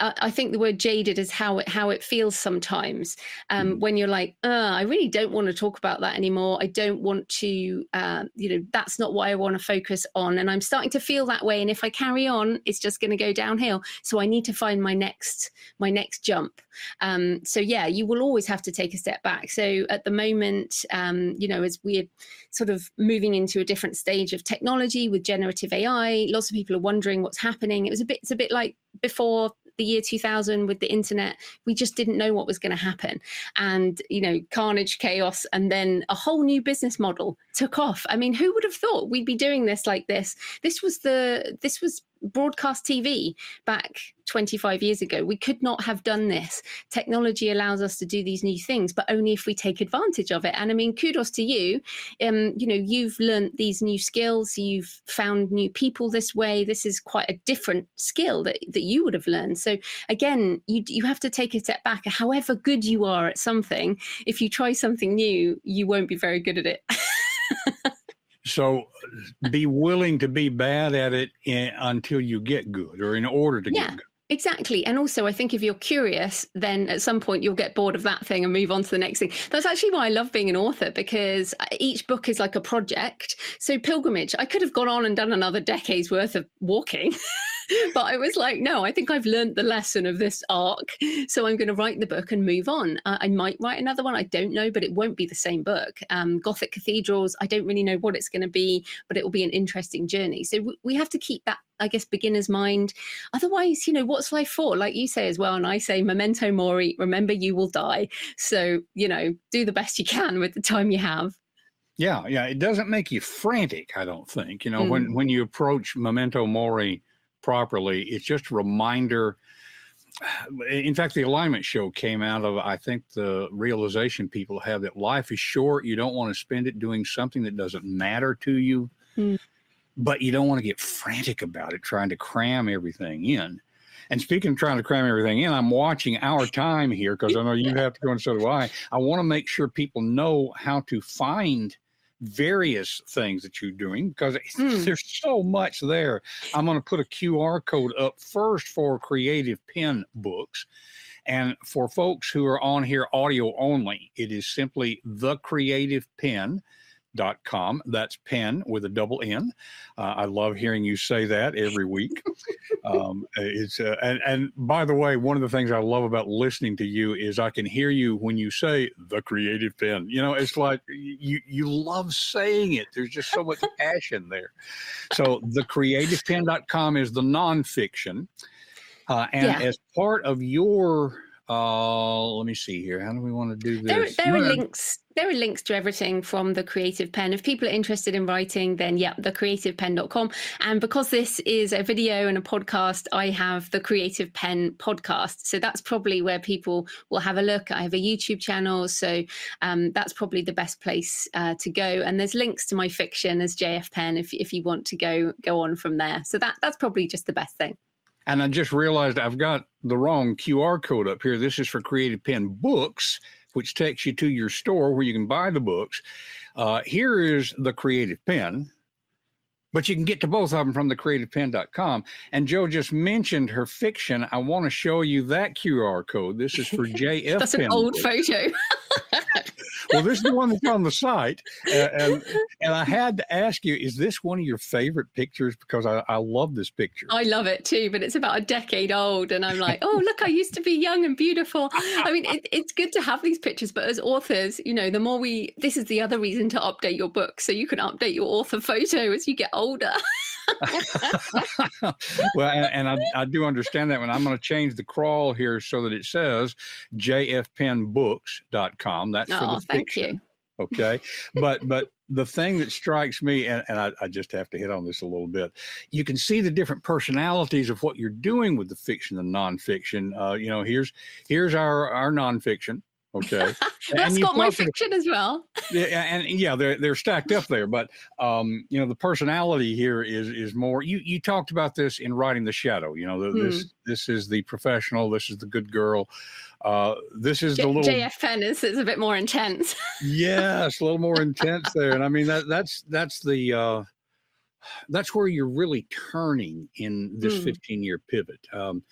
[SPEAKER 2] I think the word jaded is how it how it feels sometimes um, mm. when you're like, I really don't want to talk about that anymore. I don't want to, uh, you know, that's not what I want to focus on, and I'm starting to feel that way. And if I carry on, it's just going to go downhill. So I need to find my next my next jump. Um, so yeah, you will always have to take a step back. So at the moment, um, you know, as we're sort of moving into a different stage of technology with generative AI, lots of people are wondering what's happening. It was a bit it's a bit like before the year 2000 with the internet we just didn't know what was going to happen. And you know carnage chaos and then a whole new business model took off. I mean who would have thought we'd be doing this like this? This was the this was broadcast TV back 25 years ago. We could not have done this. Technology allows us to do these new things, but only if we take advantage of it. And I mean, kudos to you. Um, you know, you've learned these new skills, you've found new people this way. This is quite a different skill that, that you would have learned. So again, you you have to take a step back. However good you are at something, if you try something new, you won't be very good at it.
[SPEAKER 1] So be willing to be bad at it in, until you get good or in order to yeah. get good.
[SPEAKER 2] Exactly. And also, I think if you're curious, then at some point you'll get bored of that thing and move on to the next thing. That's actually why I love being an author because uh, each book is like a project. So, Pilgrimage, I could have gone on and done another decade's worth of walking. but I was like, no, I think I've learned the lesson of this arc. So I'm going to write the book and move on. Uh, I might write another one. I don't know, but it won't be the same book. Um, Gothic Cathedrals, I don't really know what it's going to be, but it will be an interesting journey. So w- we have to keep that I guess, beginner's mind. Otherwise, you know, what's life for? Like you say as well, and I say, memento mori, remember you will die. So, you know, do the best you can with the time you have.
[SPEAKER 1] Yeah, yeah. It doesn't make you frantic, I don't think. You know, mm. when when you approach memento mori properly. It's just a reminder. In fact, the alignment show came out of, I think, the realization people have that life is short. You don't want to spend it doing something that doesn't matter to you, mm. but you don't want to get frantic about it, trying to cram everything in. And speaking of trying to cram everything in, I'm watching our time here because I know you have to go and so do I. I want to make sure people know how to find various things that you're doing because mm. there's so much there. I'm going to put a QR code up first for Creative Penn books. And for folks who are on here audio only, it is simply the Creative Penn dot com. That's pen with a double N. Uh, I love hearing you say that every week. um, it's uh, and and by the way, one of the things I love about listening to you is I can hear you when you say the creative Penn. You know, it's like you you love saying it. There's just so much passion there. So the creativepen.com is the nonfiction. Uh, and yeah. as part of your uh, let me see here. How do we want to do
[SPEAKER 2] this? There, there are links. There are links to everything from the Creative Penn. If people are interested in writing, then yeah, thecreativepenn.com. And because this is a video and a podcast, I have the Creative Penn podcast. So that's probably where people will have a look. I have a YouTube channel, so um, that's probably the best place uh, to go. And there's links to my fiction as JF Penn if if you want to go go on from there. So that that's probably just the best thing.
[SPEAKER 1] And I just realized I've got the wrong QR code up here. This is for Creative Penn Books, which takes you to your store where you can buy the books. Uh, here is the Creative Penn, but you can get to both of them from thecreativepenn.com. And Jo just mentioned her fiction. I want to show you that QR code. This is for JF.
[SPEAKER 2] That's an old photo.
[SPEAKER 1] well, this is the one that's on the site, uh, and and I had to ask you: Is this one of your favorite pictures? Because I, I love this picture.
[SPEAKER 2] I love it too, but it's about a decade old, and I'm like, oh look, I used to be young and beautiful. I mean, it, it's good to have these pictures, but as authors, you know, the more we, this is the other reason to update your book, so you can update your author photo as you get older.
[SPEAKER 1] well, and, and I, I, do understand that when I'm going to change the crawl here so that it says jfpennbooks.com. That's oh, for the
[SPEAKER 2] thank
[SPEAKER 1] fiction.
[SPEAKER 2] You.
[SPEAKER 1] Okay. but but the thing that strikes me, and, and I, I, just have to hit on this a little bit, you can see the different personalities of what you're doing with the fiction and nonfiction. Uh, you know, here's here's our our nonfiction. Okay,
[SPEAKER 2] that's got my fiction as well.
[SPEAKER 1] yeah, and yeah, they're they're stacked up there. But um, you know, the personality here is is more. You you talked about this in writing the shadow. You know, the, hmm. this this is the professional. This is the good girl. Uh, this is J- the little
[SPEAKER 2] JF Penn is, is a bit more intense.
[SPEAKER 1] yes, a little more intense there, and I mean that that's that's the uh, that's where you're really turning in this mm. 15 year pivot. Um,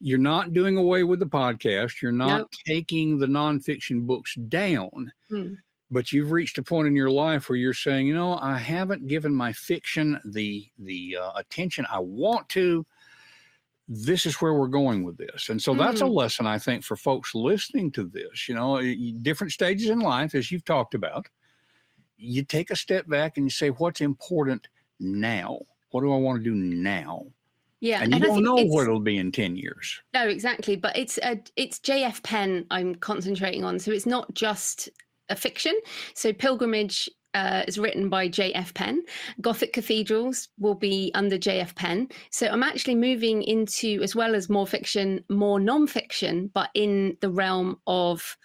[SPEAKER 1] you're not doing away with the podcast. You're not nope. taking the nonfiction books down. Mm. But you've reached a point in your life where you're saying, you know, I haven't given my fiction the the uh, attention I want to this is where we're going with this. And so that's a mm. lesson, I think, for folks listening to this. You know, different stages in life, as you've talked about, you take a step back and you say, what's important now? What do I want to do now?
[SPEAKER 2] Yeah,
[SPEAKER 1] and you and don't know what it'll be in ten years.
[SPEAKER 2] No, exactly. But it's a, it's JF Penn I'm concentrating on, so it's not just a fiction. So Pilgrimage uh, is written by J.F. Penn. Gothic Cathedrals will be under J.F. Penn. So I'm actually moving into, as well as more fiction, more non-fiction, but in the realm of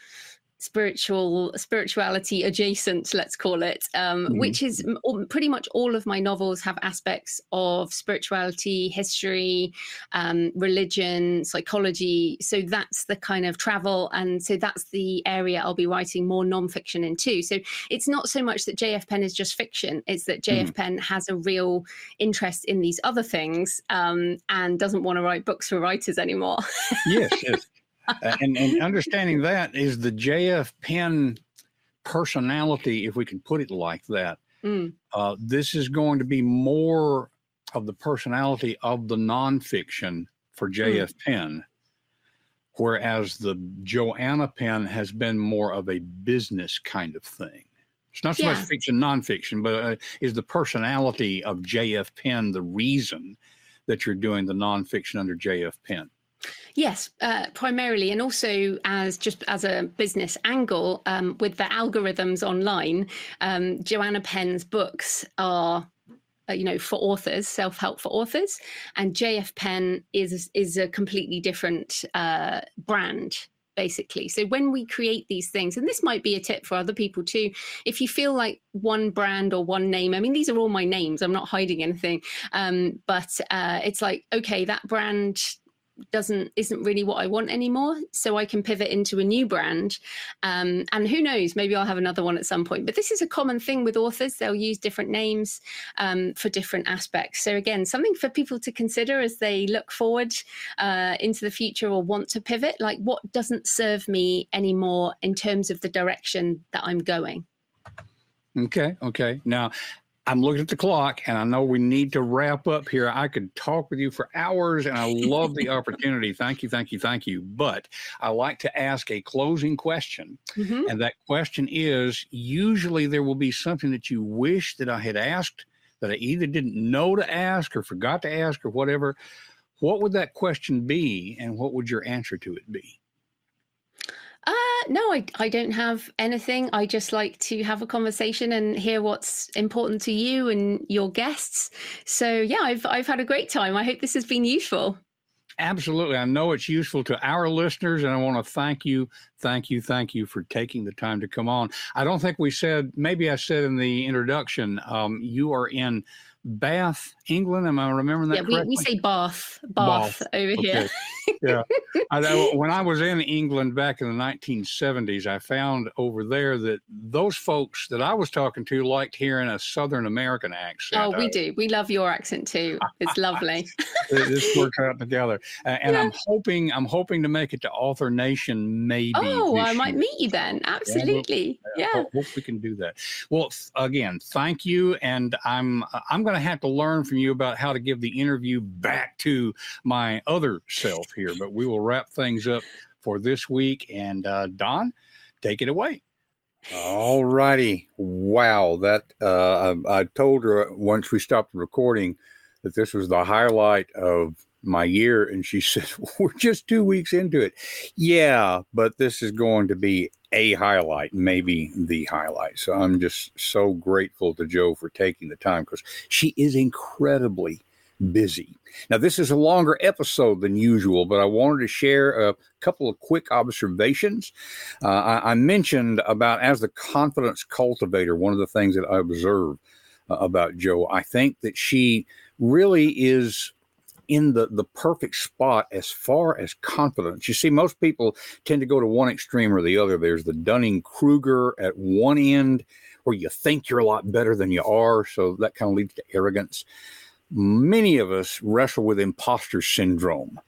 [SPEAKER 2] spiritual spirituality adjacent let's call it um, mm-hmm. which is pretty much all of my novels have aspects of spirituality history um, religion psychology so that's the kind of travel and so that's the area i'll be writing more non-fiction into so it's not so much that jf penn is just fiction it's that jf mm-hmm. penn has a real interest in these other things um, and doesn't want to write books for writers anymore
[SPEAKER 1] yes yes and, and understanding that is the JF Penn personality, if we can put it like that. Mm. Uh, this is going to be more of the personality of the nonfiction for JF mm. Penn, whereas the Joanna Penn has been more of a business kind of thing. It's not so yeah. much fiction, nonfiction, but uh, is the personality of JF Penn the reason that you're doing the nonfiction under JF Penn?
[SPEAKER 2] Yes, uh, primarily, and also as just as a business angle um, with the algorithms online. Um, Joanna Penn's books are uh, you know for authors self-help for authors and jf penn is is a completely different uh, brand basically so when we create these things and this might be a tip for other people too if you feel like one brand or one name i mean these are all my names i'm not hiding anything um, but uh, it's like okay that brand doesn't isn't really what I want anymore. So I can pivot into a new brand. Um, and who knows, maybe I'll have another one at some point. But this is a common thing with authors. They'll use different names um, for different aspects. So again, something for people to consider as they look forward uh, into the future or want to pivot. Like what doesn't serve me anymore in terms of the direction that I'm going.
[SPEAKER 1] Okay. Okay. Now, I'm looking at the clock and I know we need to wrap up here. I could talk with you for hours and I love the opportunity. Thank you, thank you, thank you. But I like to ask a closing question. Mm-hmm. And that question is usually there will be something that you wish that I had asked that I either didn't know to ask or forgot to ask or whatever. What would that question be and what would your answer to it be?
[SPEAKER 2] Uh, no, I, I don't have anything. I just like to have a conversation and hear what's important to you and your guests. So yeah, I've I've had a great time. I hope this has been useful.
[SPEAKER 1] Absolutely. I know it's useful to our listeners, and I want to thank you, thank you, thank you for taking the time to come on. I don't think we said, maybe I said in the introduction, um, you are in Bath, England. Am I remembering that yeah, correctly?
[SPEAKER 2] We, we say Bath, Bath, Bath. over okay. here.
[SPEAKER 1] yeah. I, when I was in England back in the 1970s, I found over there that those folks that I was talking to liked hearing a Southern American accent.
[SPEAKER 2] Oh, we uh, do. We love your accent too. It's lovely.
[SPEAKER 1] this works out together, uh, and yeah. I'm hoping I'm hoping to make it to Author Nation maybe.
[SPEAKER 2] Oh, I might meet you then. Absolutely. Yeah.
[SPEAKER 1] yeah. Hope, hope we can do that. Well, again, thank you, and I'm I'm going to have to learn from you about how to give the interview back to my other self here. But we will wrap things up for this week. And uh, Don, take it away.
[SPEAKER 3] All righty. Wow. That uh, I, I told her once we stopped recording that this was the highlight of my year. And she said, We're just two weeks into it. Yeah, but this is going to be
[SPEAKER 1] a highlight, maybe the highlight. So I'm just so grateful to Jo for taking the time because she is incredibly busy. Now, this is a longer episode than usual, but I wanted to share a couple of quick observations. Uh, I, I, mentioned about as the confidence cultivator, one of the things that I observe uh, about Jo, I think that she really is in the, the perfect spot as far as confidence. You see, most people tend to go to one extreme or the other. There's the Dunning Kruger at one end, where you think you're a lot better than you are. So that kind of leads to arrogance. Many of us wrestle with imposter syndrome.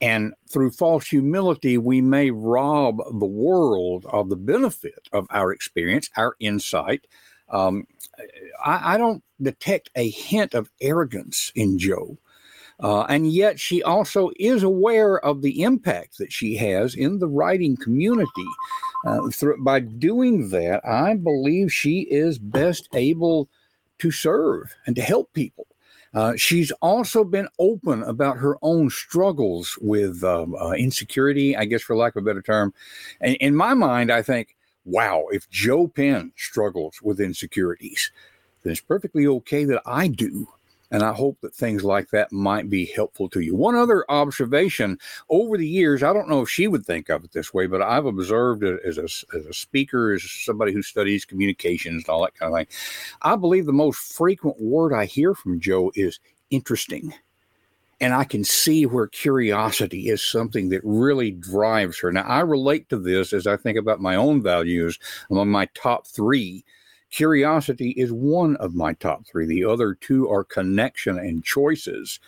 [SPEAKER 1] And through false humility, we may rob the world of the benefit of our experience, our insight. Um, I, I, don't detect a hint of arrogance in Jo. Uh, and yet, she also is aware of the impact that she has in the writing community. Uh, through, by doing that, I believe she is best able to serve and to help people. Uh, she's also been open about her own struggles with um, uh, insecurity, I guess, for lack of a better term. And in my mind, I think, wow, if Jo Penn struggles with insecurities, then it's perfectly okay that I do. And I hope that things like that might be helpful to you. One other observation over the years, I don't know if she would think of it this way, but I've observed as a, as a speaker, as somebody who studies communications and all that kind of thing. I believe the most frequent word I hear from Jo is interesting. And I can see where curiosity is something that really drives her. Now, I relate to this as I think about my own values among my top three Curiosity is one of my top three. The other two are connection and choices.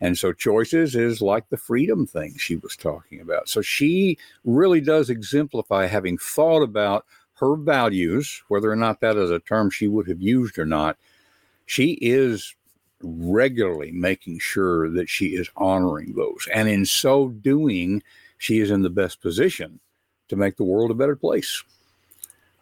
[SPEAKER 1] And so, choices is like the freedom thing she was talking about. So, she really does exemplify having thought about her values, whether or not that is a term she would have used or not. She is regularly making sure that she is honoring those. And in so doing, she is in the best position to make the world a better place.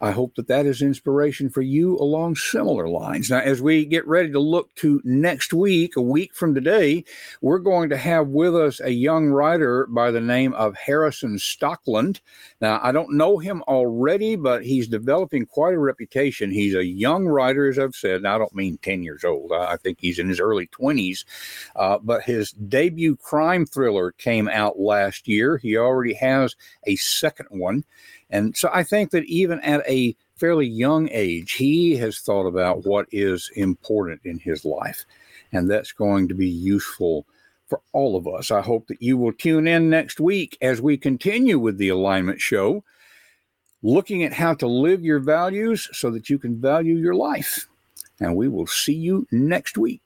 [SPEAKER 1] I hope that that is inspiration for you along similar lines. Now, as we get ready to look to next week, a week from today, we're going to have with us a young writer by the name of Harrison Stockland. Now, I don't know him already, but he's developing quite a reputation. He's a young writer, as I've said. Now, I don't mean 10 years old, I think he's in his early 20s, uh, but his debut crime thriller came out last year. He already has a second one. And so I think that even at a fairly young age, he has thought about what is important in his life. And that's going to be useful for all of us. I hope that you will tune in next week as we continue with the Alignment Show, looking at how to live your values so that you can value your life. And we will see you next week.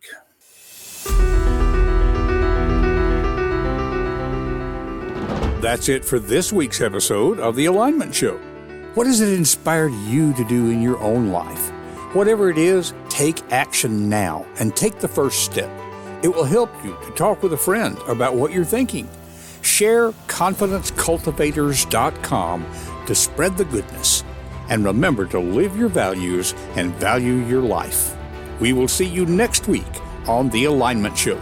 [SPEAKER 1] That's it for this week's episode of The Alignment Show. What has it inspired you to do in your own life? Whatever it is, take action now and take the first step. It will help you to talk with a friend about what you're thinking. Share confidencecultivators.com to spread the goodness. And remember to live your values and value your life. We will see you next week on The Alignment Show.